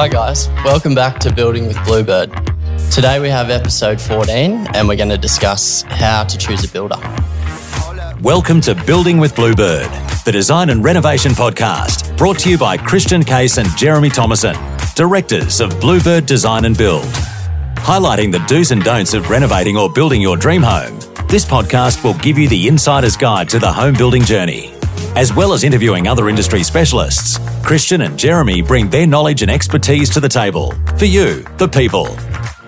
Hi, guys. Welcome back to Building with Bluebird. Today we have episode 14 and we're going to discuss how to choose a builder. Welcome to Building with Bluebird, the design and renovation podcast, brought to you by Christian Case and Jeremy Thomason, directors of Bluebird Design and Build. Highlighting the do's and don'ts of renovating or building your dream home, this podcast will give you the insider's guide to the home building journey. As well as interviewing other industry specialists, Christian and Jeremy bring their knowledge and expertise to the table for you, the people.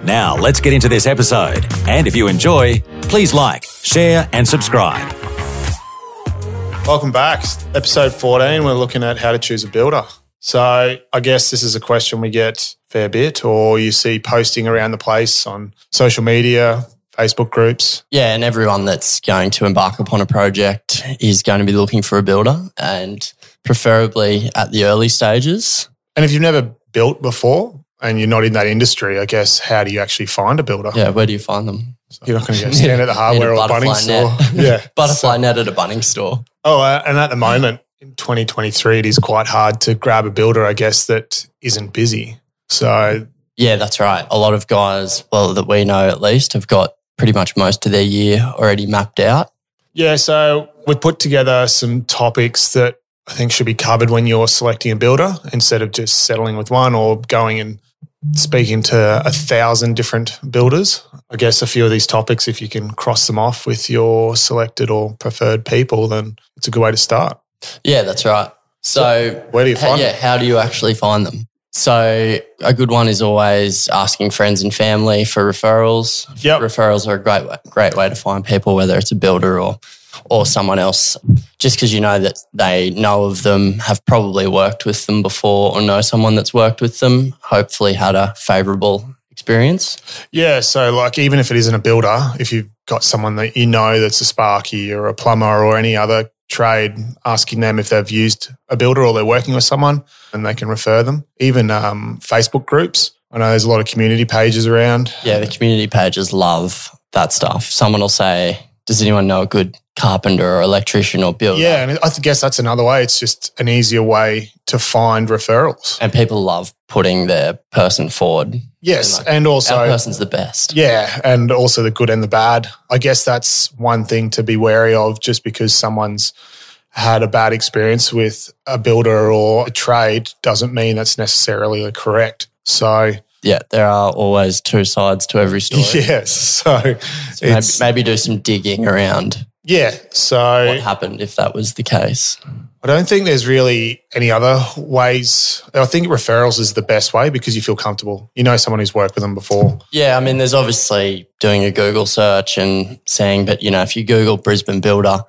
Now, let's get into this episode. And if you enjoy, please like, share, and subscribe. Welcome back. Episode 14, we're looking at how to choose a builder. So, I guess this is a question we get fair bit, or you see posting around the place on social media, Facebook groups. Yeah, and everyone that's going to embark upon a project is going to be looking for a builder and preferably at the early stages. And if you've never built before and you're not in that industry, I guess, how do you actually find a builder? Yeah, where do you find them? You're not going to go stand at the hardware or Bunnings store. Yeah. Butterfly net at a Bunnings store. Oh, uh, and at the moment in 2023, it is quite hard to grab a builder, I guess, that isn't busy. So, Yeah, that's right. A lot of guys, well, that we know at least, have got pretty much most of their year already mapped out. yeah, so we put together some topics that I think should be covered when you're selecting a builder instead of just settling with one or going and speaking to a thousand different builders. I guess a few of these topics, if you can cross them off with your selected or preferred people, then it's a good way to start. Yeah, that's right. So, Where do you how, find yeah, how do you actually find them? So, a good one is always asking friends and family for referrals. Yep. Referrals are a great way, great way to find people, whether it's a builder or or someone else. Just because you know that they know of them, have probably worked with them before, or know someone that's worked with them. Hopefully, had a favourable experience. Yeah, so like even if it isn't a builder, if you've got someone that you know that's a sparky or a plumber or any other trade, asking them if they've used a builder or they're working with someone and they can refer them. Even um, Facebook groups. I know there's a lot of community pages around. Yeah, the community pages love that stuff. Someone will say, "Does anyone know a good carpenter or electrician or builder?" Yeah, and I guess that's another way. It's just an easier way to find referrals. and people love putting their person forward. Yes, And, like, and also Our person's the best. Yeah, and also the good and the bad. I guess that's one thing to be wary of just because someone's had a bad experience with a builder or a trade doesn't mean that's necessarily the correct. So, Yeah, there are always two sides to every story. yes. So, So maybe, maybe do some digging around yeah. So what happened if that was the case. I don't think there's really any other ways. I think referrals is the best way because you feel comfortable. You know someone who's worked with them before. Yeah, I mean, there's obviously doing a Google search and saying, but you know, if you Google Brisbane builder,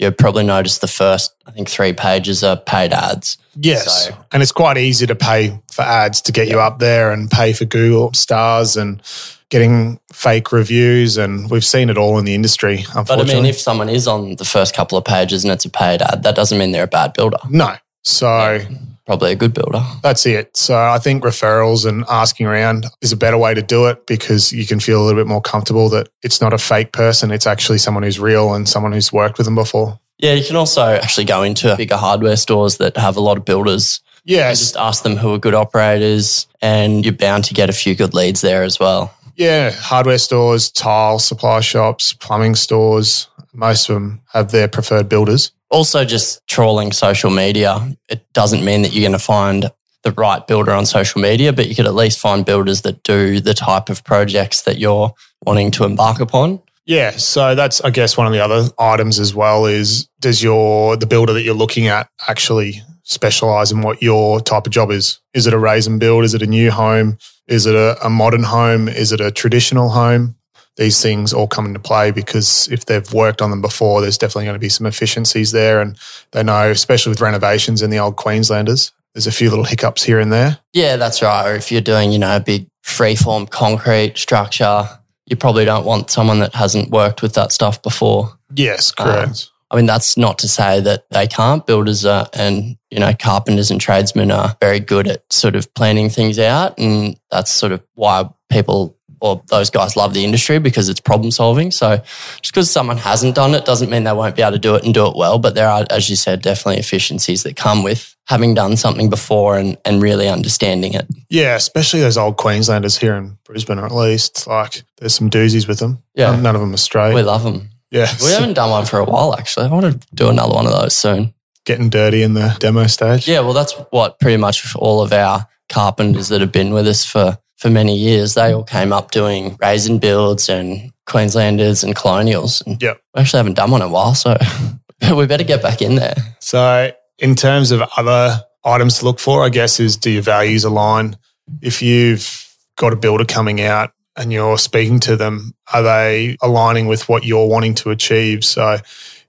you'll probably notice the first, I think, three pages are paid ads. Yes. So- and it's quite easy to pay for ads to get you up there and pay for Google stars and getting fake reviews. And we've seen it all in the industry, But I mean, if someone is on the first couple of pages and it's a paid ad, that doesn't mean they're a bad builder. no. So Probably a good builder. that's it. So I think referrals and asking around is a better way to do it because you can feel a little bit more comfortable that it's not a fake person. It's actually someone who's real and someone who's worked with them before. Yeah, you can also actually go into bigger hardware stores that have a lot of builders and just ask them who are good operators, and you're bound to get a few good leads there as well. Yeah, hardware stores, tile supply shops, plumbing stores, most of them have their preferred builders. Also, just trawling social media, it doesn't mean that you're going to find the right builder on social media, but you could at least find builders that do the type of projects that you're wanting to embark upon. Yeah, so that's I guess one of the other items as well is does your the builder that you're looking at actually specialize in what your type of job is? Is it a raise and build? Is it a new home? Is it a, a modern home? Is it a traditional home? These things all come into play because if they've worked on them before, there's definitely going to be some efficiencies there. And they know, especially with renovations in the old Queenslanders, there's a few little hiccups here and there. Yeah, that's right. Or if you're doing, you know, a big freeform concrete structure, you probably don't want someone that hasn't worked with that stuff before. Yes, um, correct. I mean, that's not to say that they can't. Builders are, and, you know, carpenters and tradesmen are very good at sort of planning things out. And that's sort of why people or those guys love the industry because it's problem solving. So just because someone hasn't done it doesn't mean they won't be able to do it and do it well. But there are, as you said, definitely efficiencies that come with having done something before and, and really understanding it. Yeah, especially those old Queenslanders here in Brisbane, or at least like there's some doozies with them. Yeah. None, none of them are straight. We love them. yeah. We haven't done one for a while, actually. I want to do another one of those soon. Getting dirty in the demo stage. Yeah, well, that's what pretty much all of our carpenters that have been with us for, for many years, they all came up doing raise and builds and Queenslanders and colonials. And Yep. we actually haven't done one in a while, so we better get back in there. So, in terms of other items to look for, I guess, is do your values align? If you've got a builder coming out and you're speaking to them, are they aligning with what you're wanting to achieve? So,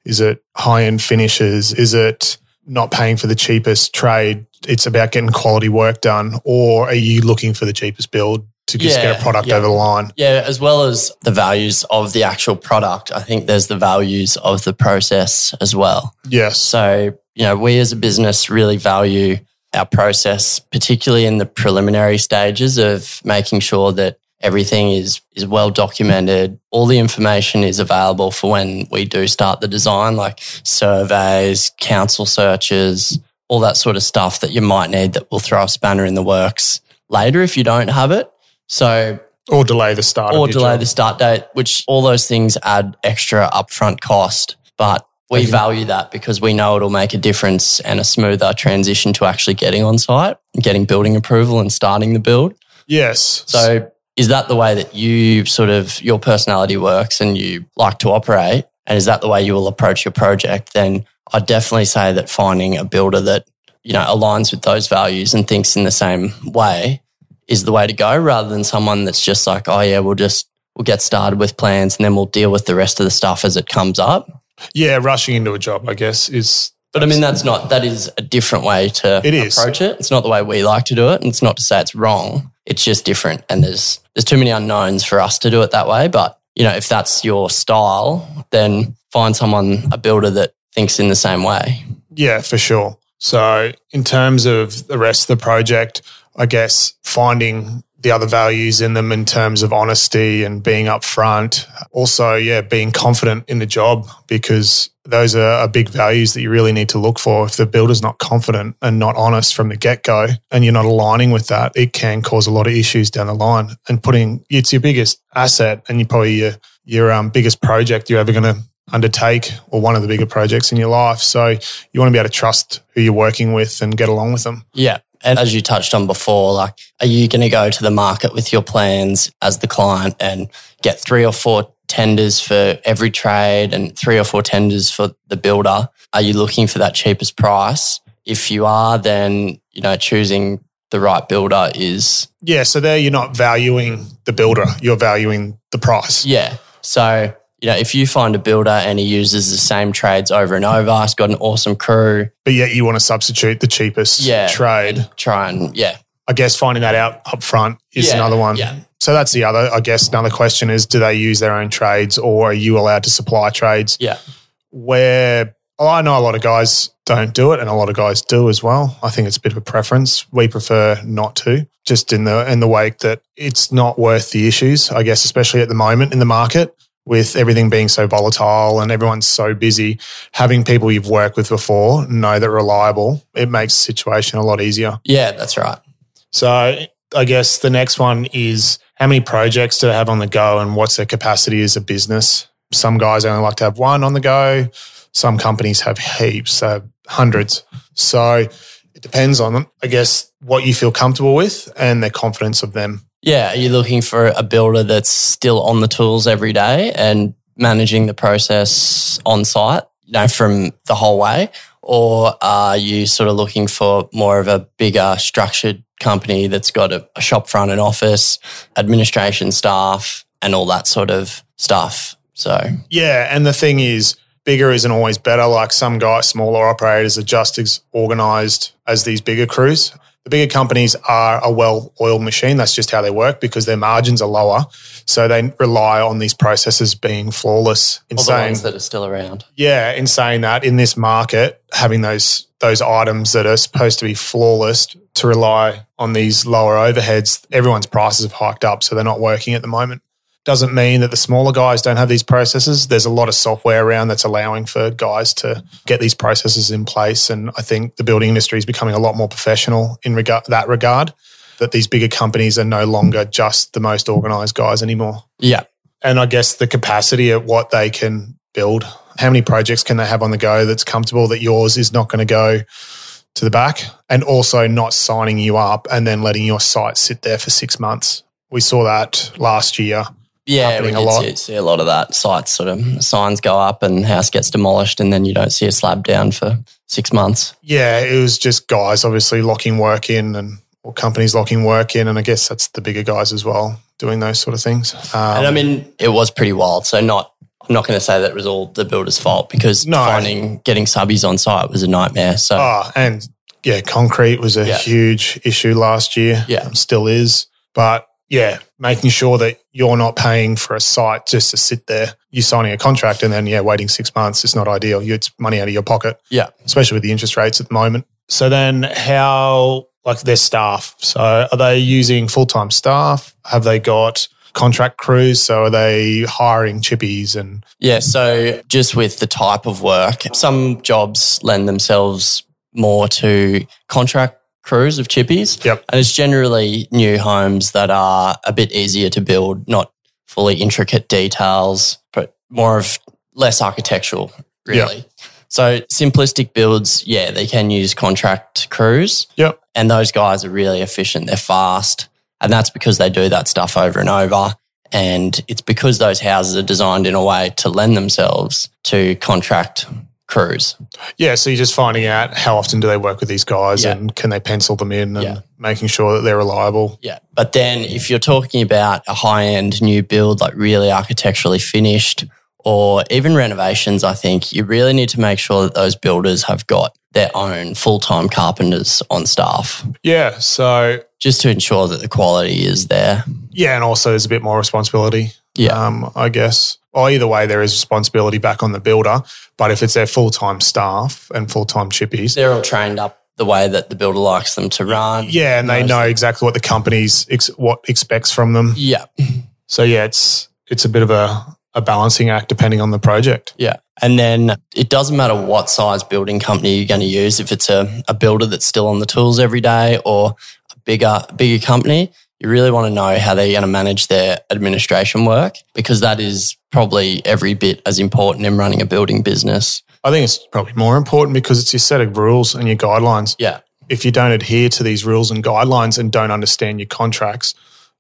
is it high end finishes? Is it not paying for the cheapest trade? It's about getting quality work done, or are you looking for the cheapest build to just Yeah, get a product yeah. over the line? Yeah, as well as the values of the actual product, I think there's the values of the process as well. Yes. So, you know, we as a business really value our process, particularly in the preliminary stages of making sure that everything is is well documented. All the information is available for when we do start the design, like surveys, council searches, all that sort of stuff that you might need that will throw a spanner in the works later if you don't have it. So Or delay the start. or delay job. the start date, which all those things add extra upfront cost. But we Okay. value that because we know it'll make a difference and a smoother transition to actually getting on site, getting building approval and starting the build. Yes. So is that the way that you sort of your personality works and you like to operate? And is that the way you will approach your project? Then I'd definitely say that finding a builder that, you know, aligns with those values and thinks in the same way is the way to go rather than someone that's just like, oh yeah, we'll just we'll get started with plans and then we'll deal with the rest of the stuff as it comes up. yeah, rushing into a job, I guess, is But I mean that's not that is a different way to It is. approach it. It's not the way we like to do it. And it's not to say it's wrong. It's just different. And there's there's too many unknowns for us to do it that way. But you know, if that's your style, then find someone, a builder that thinks in the same way. Yeah, for sure. So, in terms of the rest of the project, I guess finding the other values in them in terms of honesty and being upfront. Also, yeah, being confident in the job because those are, big values that you really need to look for. If the builder's not confident and not honest from the get go and you're not aligning with that, it can cause a lot of issues down the line. And putting it's your biggest asset and you probably your, your um, biggest project you're ever going to undertake or one of the bigger projects in your life. So you want to be able to trust who you're working with and get along with them. Yeah. And as you touched on before, like, are you going to go to the market with your plans as the client and get three or four tenders for every trade and three or four tenders for the builder? Are you looking for that cheapest price? If you are, then, you know, choosing the right builder is, Yeah. So there you're not valuing the builder, you're valuing the price. yeah. So, you know, if you find a builder and he uses the same trades over and over, he's got an awesome crew, But yet you want to substitute the cheapest yeah, trade. and try and, yeah, I guess finding that out up front is Yeah, another one. yeah. So that's the other, I guess, another question is do they use their own trades or are you allowed to supply trades? yeah. where oh, I know a lot of guys don't do it and a lot of guys do as well. I think it's a bit of a preference. We prefer not to, just in the in the wake that it's not worth the issues, I guess, especially at the moment in the market with everything being so volatile and everyone's so busy. Having people you've worked with before know that reliable, it makes the situation a lot easier. Yeah, that's right. So I guess the next one is how many projects do they have on the go and what's their capacity as a business? Some guys only like to have one on the go. Some companies have heaps, uh, hundreds. So it depends on them. I guess what you feel comfortable with and the confidence of them. Yeah, are you looking for a builder that's still on the tools every day and managing the process on site, you know, from the whole way? Or are you sort of looking for more of a bigger structured company that's got a, a shop front and office, administration staff, and all that sort of stuff? So, Yeah. And the thing is, bigger isn't always better. Like some guys, smaller operators are just as organized as these bigger crews. The bigger companies are a well oiled machine. That's just how they work because their margins are lower. So they rely on these processes being flawless. In all the saying, ones that are still around. yeah, in saying that in this market, having those those items that are supposed to be flawless to rely on these lower overheads, everyone's prices have hiked up. So they're not working at the moment. Doesn't mean that the smaller guys don't have these processes. There's a lot of software around that's allowing for guys to get these processes in place. And I think the building industry is becoming a lot more professional in regard, that regard, that these bigger companies are no longer just the most organized guys anymore. Yeah. And I guess the capacity at what they can build. How many projects can they have on the go that's comfortable that yours is not going to go to the back? And also not signing you up and then letting your site sit there for six months. We saw that last year. Yeah, we a lot. See, see a lot of that. Sites sort of signs go up and house gets demolished, and then you don't see a slab down for six months. Yeah, it was just guys obviously locking work in and or companies locking work in. And I guess that's the bigger guys as well doing those sort of things. Um, and I mean, it was pretty wild. So not, I'm not going to say that it was all the builder's fault because No. finding getting subbies on site was a nightmare. So Oh, and yeah, concrete was a Yeah. huge issue last year. Yeah. Um, still is. But yeah, making sure that you're not paying for a site just to sit there. You're signing a contract and then, yeah, waiting six months is not ideal. You- It's money out of your pocket, yeah, especially with the interest rates at the moment. So then, how, like their staff? So are they using full time staff? Have they got contract crews? So are they hiring chippies and Yeah, so just with the type of work, some jobs lend themselves more to contract crews of chippies. Yep. And it's generally new homes that are a bit easier to build, not fully intricate details, but more of less architectural, really. So simplistic builds, yeah, they can use contract crews. Yep. And those guys are really efficient. They're fast. And that's because they do that stuff over and over. And it's because those houses are designed in a way to lend themselves to contract crews. Yeah, so you're just finding out how often do they work with these guys Yeah. and can they pencil them in and Yeah. making sure that they're reliable. Yeah. But then if you're talking about a high end new build, like really architecturally finished, or even renovations, I think you really need to make sure that those builders have got their own full time carpenters on staff Yeah, so just to ensure that the quality is there. yeah, and also there's a bit more responsibility. Yeah. Um, I guess. Well, either way, there is responsibility back on the builder. But if it's their full time staff and full time chippies, They're all trained up the way that the builder likes them to run. yeah, and they know exactly what the company's ex- what expects from them. Yeah. So yeah, it's it's a bit of a a balancing act depending on the project. Yeah. And then it doesn't matter what size building company you're going to use, if it's a, a builder that's still on the tools every day or a bigger, bigger company, you really want to know how they're going to manage their administration work because that is probably every bit as important in running a building business. I think it's probably more important because it's your set of rules and your guidelines. Yeah. if you don't adhere to these rules and guidelines and don't understand your contracts,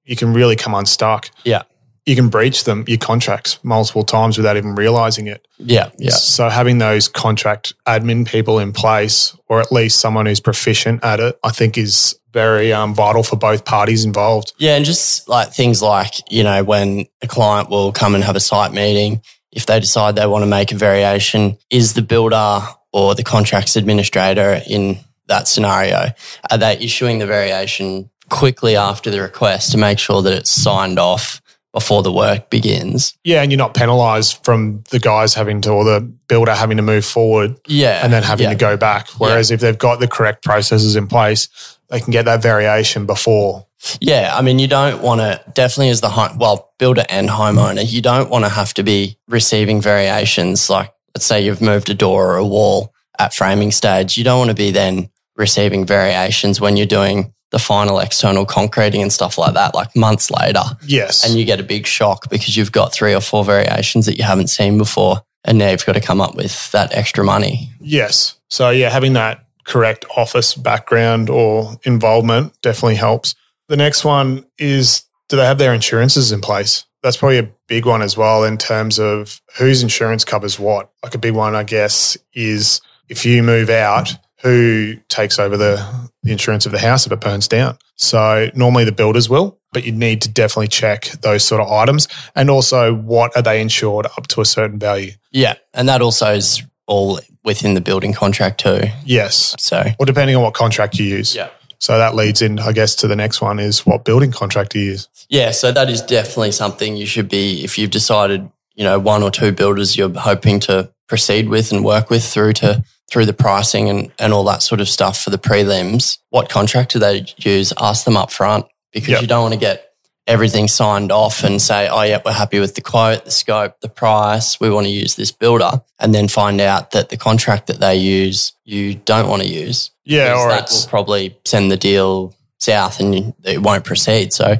you can really come unstuck. Yeah. You can breach them, your contracts multiple times without even realizing it. Yeah. Yeah. So having those contract admin people in place, or at least someone who's proficient at it, I think is very um, vital for both parties involved. Yeah, and just like things like, you know, when a client will come and have a site meeting, if they decide they want to make a variation, is the builder or the contracts administrator in that scenario, are they issuing the variation quickly after the request to make sure that it's signed off before the work begins? Yeah, and you're not penalized from the guys having to, or the builder having to move forward Yeah. and then having yeah. to go back. Whereas if they've got the correct processes in place, they can get that variation before. Yeah, I mean, you don't want to definitely as the home, well, builder and homeowner, you don't want to have to be receiving variations. Like, let's say you've moved a door or a wall at framing stage. You don't want to be then receiving variations when you're doing the final external concreting and stuff like that, like months later. Yes. And you get a big shock because you've got three or four variations that you haven't seen before. And now you've got to come up with that extra money. Yes. So yeah, having that correct office background or involvement definitely helps. The next one is do they have their insurances in place? That's probably a big one as well in terms of whose insurance covers what. Like a big one, I guess, is if you move out, who takes over the, the insurance of the house if it burns down? So normally the builders will, but you need to definitely check those sort of items. And also, what are they insured up to a certain value? Yeah. And that also is all within the building contract too. Yes. So, Or depending on what contract you use. yeah. So that leads in, I guess, to the next one is what building contract you use. Yeah, so that is definitely something you should be, if you've decided, you know, one or two builders you're hoping to proceed with and work with through to through the pricing and, and all that sort of stuff for the prelims, what contract do they use? Ask them up front because Yep. you don't want to get everything signed off and say, oh, yeah, we're happy with the quote, the scope, the price. We want to use this builder. And then find out that the contract that they use, you don't want to use. Yeah, or that it's will probably send the deal south and you, it won't proceed. So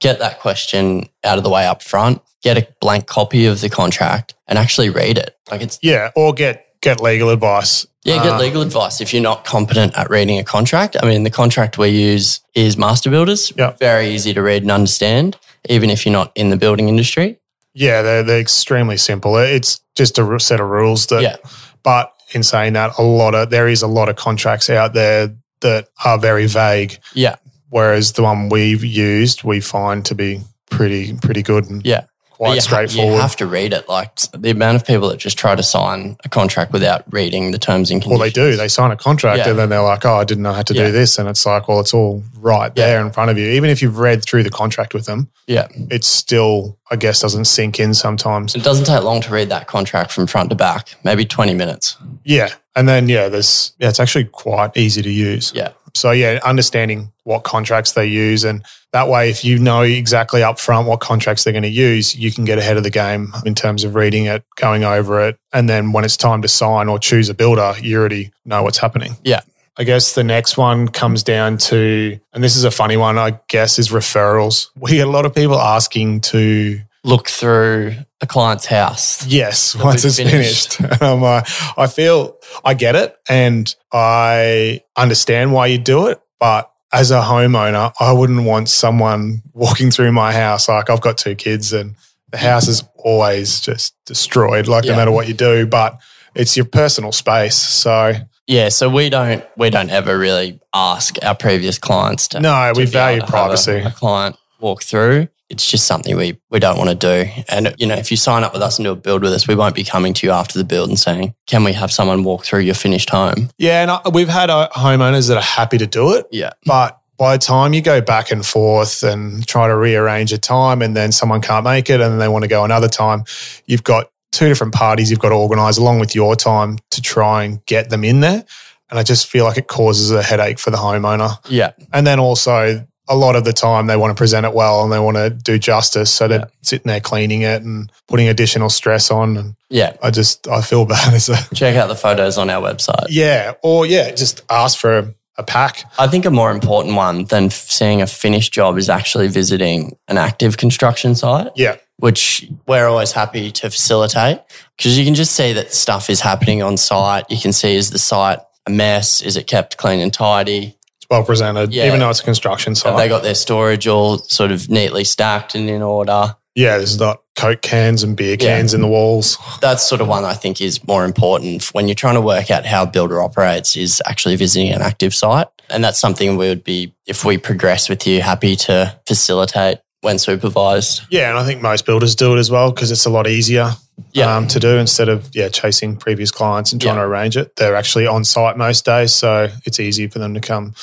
get that question out of the way up front, get a blank copy of the contract and actually read it. Like it's, yeah, or get get legal advice. Yeah, get Uh, legal advice if you're not competent at reading a contract. I mean, the contract we use is Master Builders. Yeah. Very easy to read and understand, even if you're not in the building industry. Yeah, they're they're extremely simple. It's just a set of rules that. Yeah. But in saying that, a lot of there is a lot of contracts out there that are very vague. Yeah. Whereas the one we've used, we find to be pretty pretty good and Yeah. Quite you ha- straightforward. you have to read it. Like the amount of people that just try to sign a contract without reading the terms and conditions. well, they do. They sign a contract Yeah. and then they're like, "Oh, I didn't know how to Yeah. do this," and it's like, "Well, it's all right Yeah. there in front of you." Even if you've read through the contract with them, Yeah. it still, I guess, doesn't sink in sometimes. It doesn't take long to read that contract from front to back, maybe 20 minutes. Yeah, and then yeah, there's yeah, it's actually quite easy to use. Yeah. So yeah, understanding what contracts they use, and that way, if you know exactly up front what contracts they're going to use, you can get ahead of the game in terms of reading it, going over it, and then when it's time to sign or choose a builder, you already know what's happening. Yeah. I guess the next one comes down to, and this is a funny one, I guess, is referrals. We get a lot of people asking to Look through a client's house. Yes, once it's finished. And I'm like, I feel I get it and I understand why you do it, but as a homeowner, I wouldn't want someone walking through my house. Like I've got two kids and the house is always just destroyed, like Yeah. no matter what you do, but it's your personal space. So Yeah, so we don't we don't ever really ask our previous clients to no, to we value have a- privacy. A, client walk through. It's just something we we don't want to do. And you know, if you sign up with us and do a build with us, we won't be coming to you after the build and saying, "Can we have someone walk through your finished home?" yeah, and I, we've had uh, homeowners that are happy to do it. Yeah, But by the time you go back and forth and try to rearrange a time and then someone can't make it and they want to go another time, you've got two different parties you've got to organize along with your time to try and get them in there. And I just feel like it causes a headache for the homeowner. yeah, And then also, a lot of the time they want to present it well and they want to do justice. So they're sitting there cleaning it and putting additional stress on. And yeah. I just, I feel bad as a, Check out the photos on our website. yeah. Or yeah, just ask for a, a pack. I think a more important one than seeing a finished job is actually visiting an active construction site. Yeah. which we're always happy to facilitate because you can just see that stuff is happening on site. You can see is the site a mess? Is it kept clean and tidy? Well presented, Yeah. even though it's a construction site. Have they got their storage all sort of neatly stacked and in order? Yeah, there's not Coke cans and beer Yeah. cans in the walls. That's sort of one I think is more important when you're trying to work out how a builder operates is actually visiting an active site. And that's something we would be, if we progress with you, happy to facilitate when supervised. Yeah, and I think most builders do it as well because it's a lot easier Yeah. um, to do instead of yeah chasing previous clients and trying Yeah. to arrange it. They're actually on site most days, so it's easy for them to come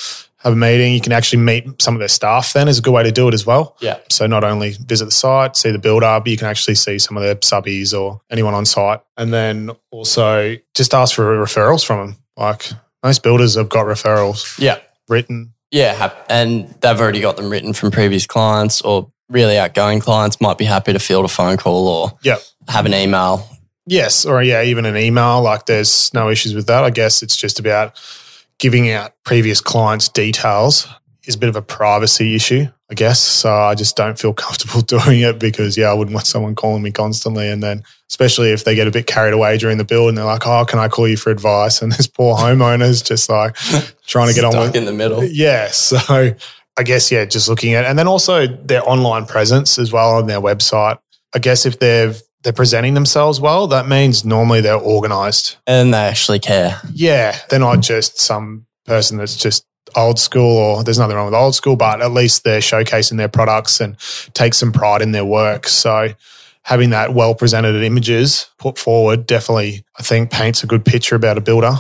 have a meeting. You can actually meet some of their staff. Then is a good way to do it as well. Yeah. So not only visit the site, see the builder, but you can actually see some of their subbies or anyone on site, and then also just ask for referrals from them. Like most builders have got referrals Yeah. written. Yeah, and they've already got them written from previous clients or really outgoing clients might be happy to field a phone call or Yeah. Have an email. Yes, or yeah, even an email. Like there's no issues with that. I guess it's just about giving out previous clients' details is a bit of a privacy issue, I guess. So I just don't feel comfortable doing it because yeah, I wouldn't want someone calling me constantly. And then especially if they get a bit carried away during the build and they're like, Oh, can I call you for advice? And this poor homeowner's just like trying to get on Stuck with in the middle. yeah. So I guess, yeah, just looking at, and then also their online presence as well on their website. I guess if they've, they're presenting themselves well, that means normally they're organized. And they actually care. Yeah. They're not just some person that's just old school or there's nothing wrong with old school, but at least they're showcasing their products and take some pride in their work. So having that well presented images put forward definitely, I think, paints a good picture about a builder.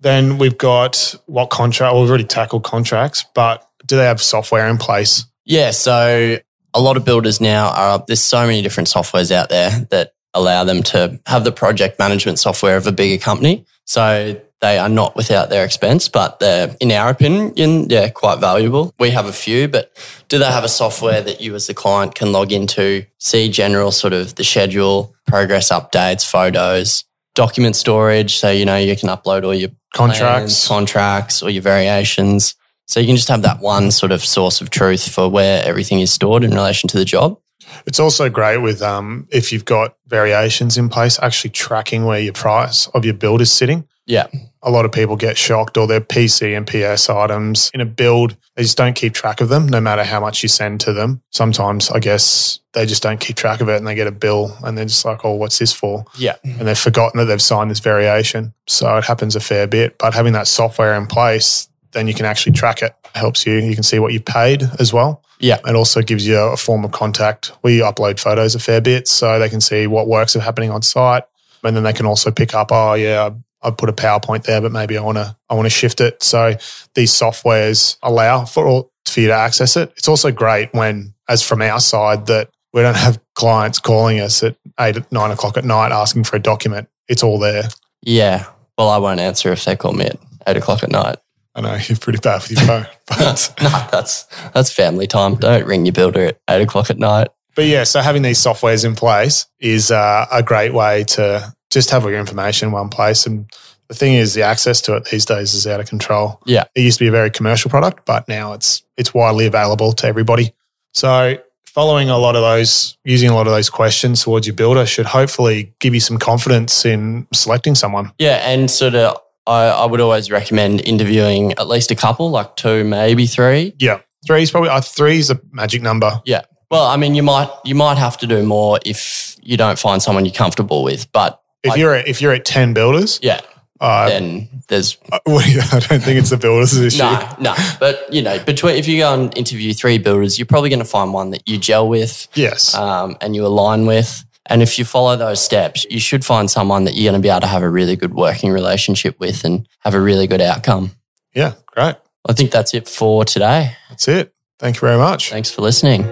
Then we've got what contract, well, we've already tackled contracts, but do they have software in place? Yeah, so a lot of builders now are there's so many different softwares out there that allow them to have the project management software of a bigger company. So they are not without their expense, but they're, in our opinion, yeah, quite valuable. We have a few, but do they have a software that you as the client can log into, see general sort of the schedule, progress updates, photos, document storage. So, you know, you can upload all your Contracts. plans, contracts, or your variations. So you can just have that one sort of source of truth for where everything is stored in relation to the job. It's also great with um, if you've got variations in place, actually tracking where your price of your build is sitting. Yeah. A lot of people get shocked or their PC and PS items in a build, they just don't keep track of them no matter how much you send to them. Sometimes I guess they just don't keep track of it and they get a bill and they're just like, oh, what's this for? Yeah. And they've forgotten that they've signed this variation. So it happens a fair bit. But having that software in place, then you can actually track it. it. Helps you. You can see what you've paid as well. Yeah. It also gives you a form of contact. We upload photos a fair bit so they can see what works are happening on site. And then they can also pick up, oh yeah, I put a PowerPoint there, but maybe I want to I want to shift it. So these softwares allow for all, for you to access it. It's also great when, as from our side, that we don't have clients calling us at eight, nine o'clock at night asking for a document. It's all there. Yeah. Well, I won't answer if they call me at eight o'clock at night. I know you're pretty bad with your phone, but no, that's that's family time. Don't ring your builder at eight o'clock at night. But yeah, so having these softwares in place is uh, a great way to just have all your information in one place. And the thing is, the access to it these days is out of control. Yeah. It used to be a very commercial product, but now it's it's widely available to everybody. So following a lot of those, using a lot of those questions towards your builder should hopefully give you some confidence in selecting someone. Yeah, and sort of, I, I would always recommend interviewing at least a couple, like two, maybe three. Yeah. Three is probably uh, three is a magic number. Yeah. Well, I mean, you might you might have to do more if you don't find someone you're comfortable with, but If Like- you're at, if you're at ten builders, yeah, uh, then there's I don't think it's the builders' issue. no, no. But you know, between if you go and interview three builders, you're probably going to find one that you gel with Yes. um, and you align with. And if you follow those steps, you should find someone that you're going to be able to have a really good working relationship with and have a really good outcome. yeah. Great. I think that's it for today. That's it. Thank you very much. Thanks for listening.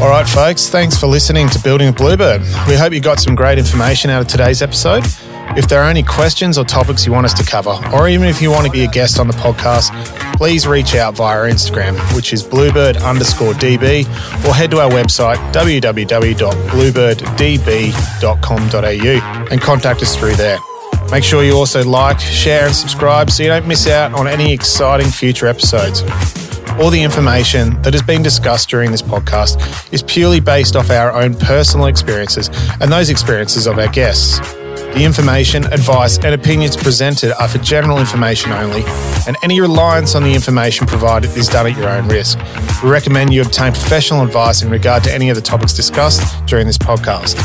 All right, folks, thanks for listening to Building a Bluebird. We hope you got some great information out of today's episode. If there are any questions or topics you want us to cover, or even if you want to be a guest on the podcast, please reach out via Instagram, which is bluebird underscore DB, or head to our website, www.bluebirddb.com.au, and contact us through there. Make sure you also like, share, and subscribe so you don't miss out on any exciting future episodes. All the information that has been discussed during this podcast is purely based off our own personal experiences and those experiences of our guests. The information, advice, and opinions presented are for general information only, and any reliance on the information provided is done at your own risk. We recommend you obtain professional advice in regard to any of the topics discussed during this podcast.